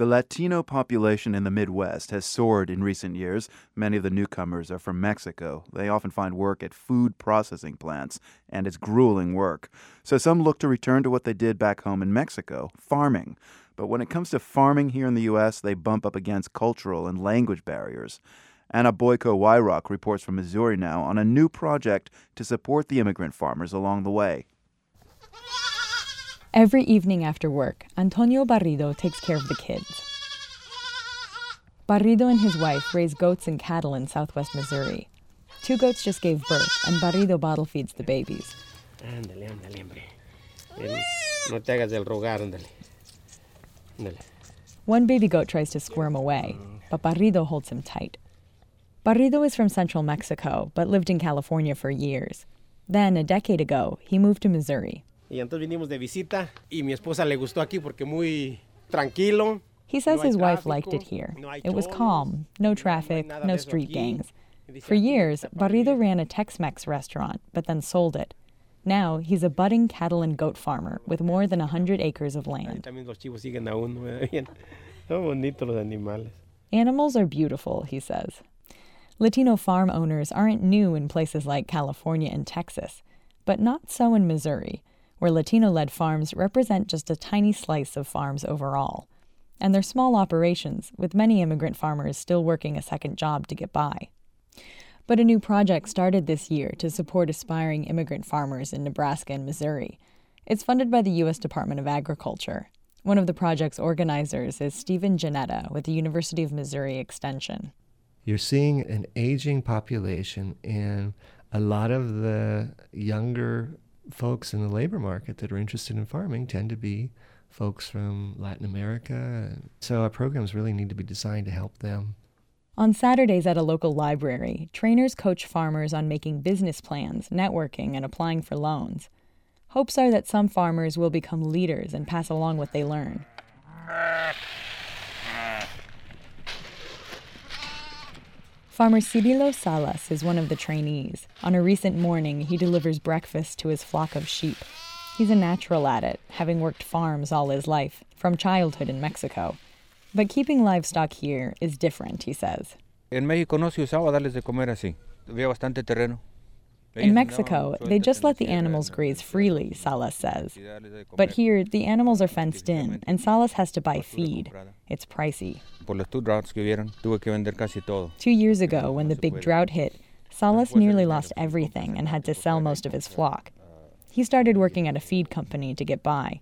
The Latino population in the Midwest has soared in recent years. Many of the newcomers are from Mexico. They often find work at food processing plants, and it's grueling work. So some look to return to what they did back home in Mexico farming. But when it comes to farming here in the U.S., they bump up against cultural and language barriers. Anna Boiko Weyrauch reports from Missouri now on a new project to support the immigrant farmers along the way. Every evening after work, Antonio Barrido takes care of the kids. Barrido and his wife raise goats and cattle in southwest Missouri. Two goats just gave birth, and Barrido bottle feeds the babies. Ándale, ándale, hombre. No te hagas del rogar, ándale. Ándale. One baby goat tries to squirm away, but Barrido holds him tight. Barrido is from central Mexico, but lived in California for years. Then, a decade ago, he moved to Missouri. Y entonces vinimos de visita y mi esposa le gustó aquí porque muy tranquilo. He says No his wife liked it here. no It was calm, no no traffic, de no street gangs. For years, Barrido ran a Tex Mex restaurant, but then sold it. Now he's a budding cattle and goat farmer with more than 100 acres of land. también los chivos siguen a uno. ¿verdad? Bien. Son bonitos los animales. Animals are beautiful, he says. Latino farm owners aren't new in places like California and Texas, but not so in Missouri, where Latino led farms represent just a tiny slice of farms overall. And they're small operations, with many immigrant farmers still working a second job to get by. But a new project started this year to support aspiring immigrant farmers in Nebraska and Missouri. It's funded by the U.S. Department of Agriculture. One of the project's organizers is Stephen Jeanetta with the University of Missouri Extension. You're seeing an aging population, and a lot of the younger folks in the labor market that are interested in farming tend to be folks from Latin America. So our programs really need to be designed to help them. On Saturdays at a local library, trainers coach farmers on making business plans, networking, and applying for loans. Hopes are that some farmers will become leaders and pass along what they learn. Farmer Cirilo Salas is one of the trainees. On a recent morning, he delivers breakfast to his flock of sheep. He's a natural at it, having worked farms all his life, from childhood in Mexico. But keeping livestock here is different, he says. En México no se usaba darles de comer así. Había bastante terreno. In Mexico, they just let the animals graze freely, Salas says. But here, the animals are fenced in, and Salas has to buy feed. It's pricey. Two droughts que hubieron, tuve que vender casi todo. Two years ago, when the big drought hit, Salas nearly lost everything and had to sell most of his flock. He started working at a feed company to get by.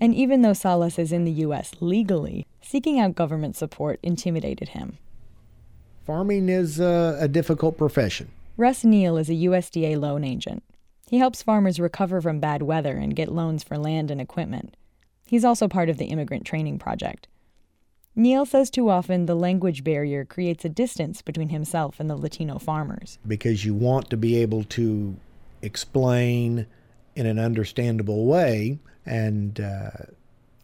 And even though Salas is in the U.S. legally, seeking out government support intimidated him. Farming is uh, a difficult profession. Russ Neal is a USDA loan agent. He helps farmers recover from bad weather and get loans for land and equipment. He's also part of the Immigrant Training Project. Neal says too often the language barrier creates a distance between himself and the Latino farmers. because you want to be able to explain in an understandable way and uh,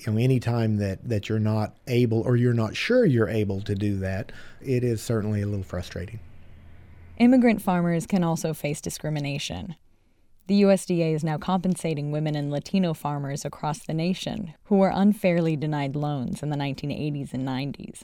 you know anytime that that you're not able or you're not sure you're able to do that it is certainly a little frustrating Immigrant farmers can also face discrimination. The USDA is now compensating women and Latino farmers across the nation who were unfairly denied loans in the 1980s and 90s.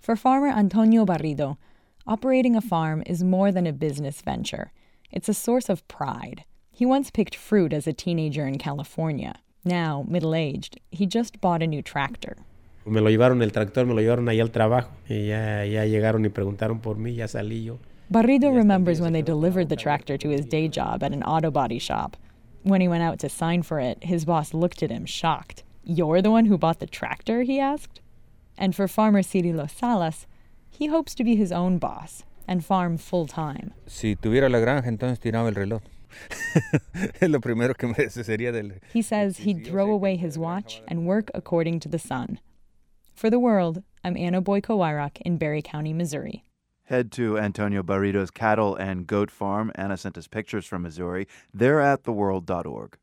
For farmer Antonio Barrido, operating a farm is more than a business venture. It's a source of pride. He once picked fruit as a teenager in California. Now, middle aged, he just bought a new tractor. Me lo llevaron el tractor, me lo llevaron ahí al trabajo. Y ya, ya llegaron y preguntaron por mí, ya salí yo. Barrido remembers when they delivered the tractor to his day job at an auto body shop. When he went out to sign for it, his boss looked at him shocked. You're the one who bought the tractor? he asked. And for farmer Cirilo Salas, he hopes to be his own boss and farm full time. Si tuviera la granja, entonces tiraba el reloj. lo primero que me deshacería del... He says he'd throw away his watch and work according to the sun. For the world, I'm Anna Boiko-Weyrauch in Barry County, Missouri. Head to Antonio Barrido's cattle and goat farm. Anna sent us pictures from Missouri. They're at theworld.org.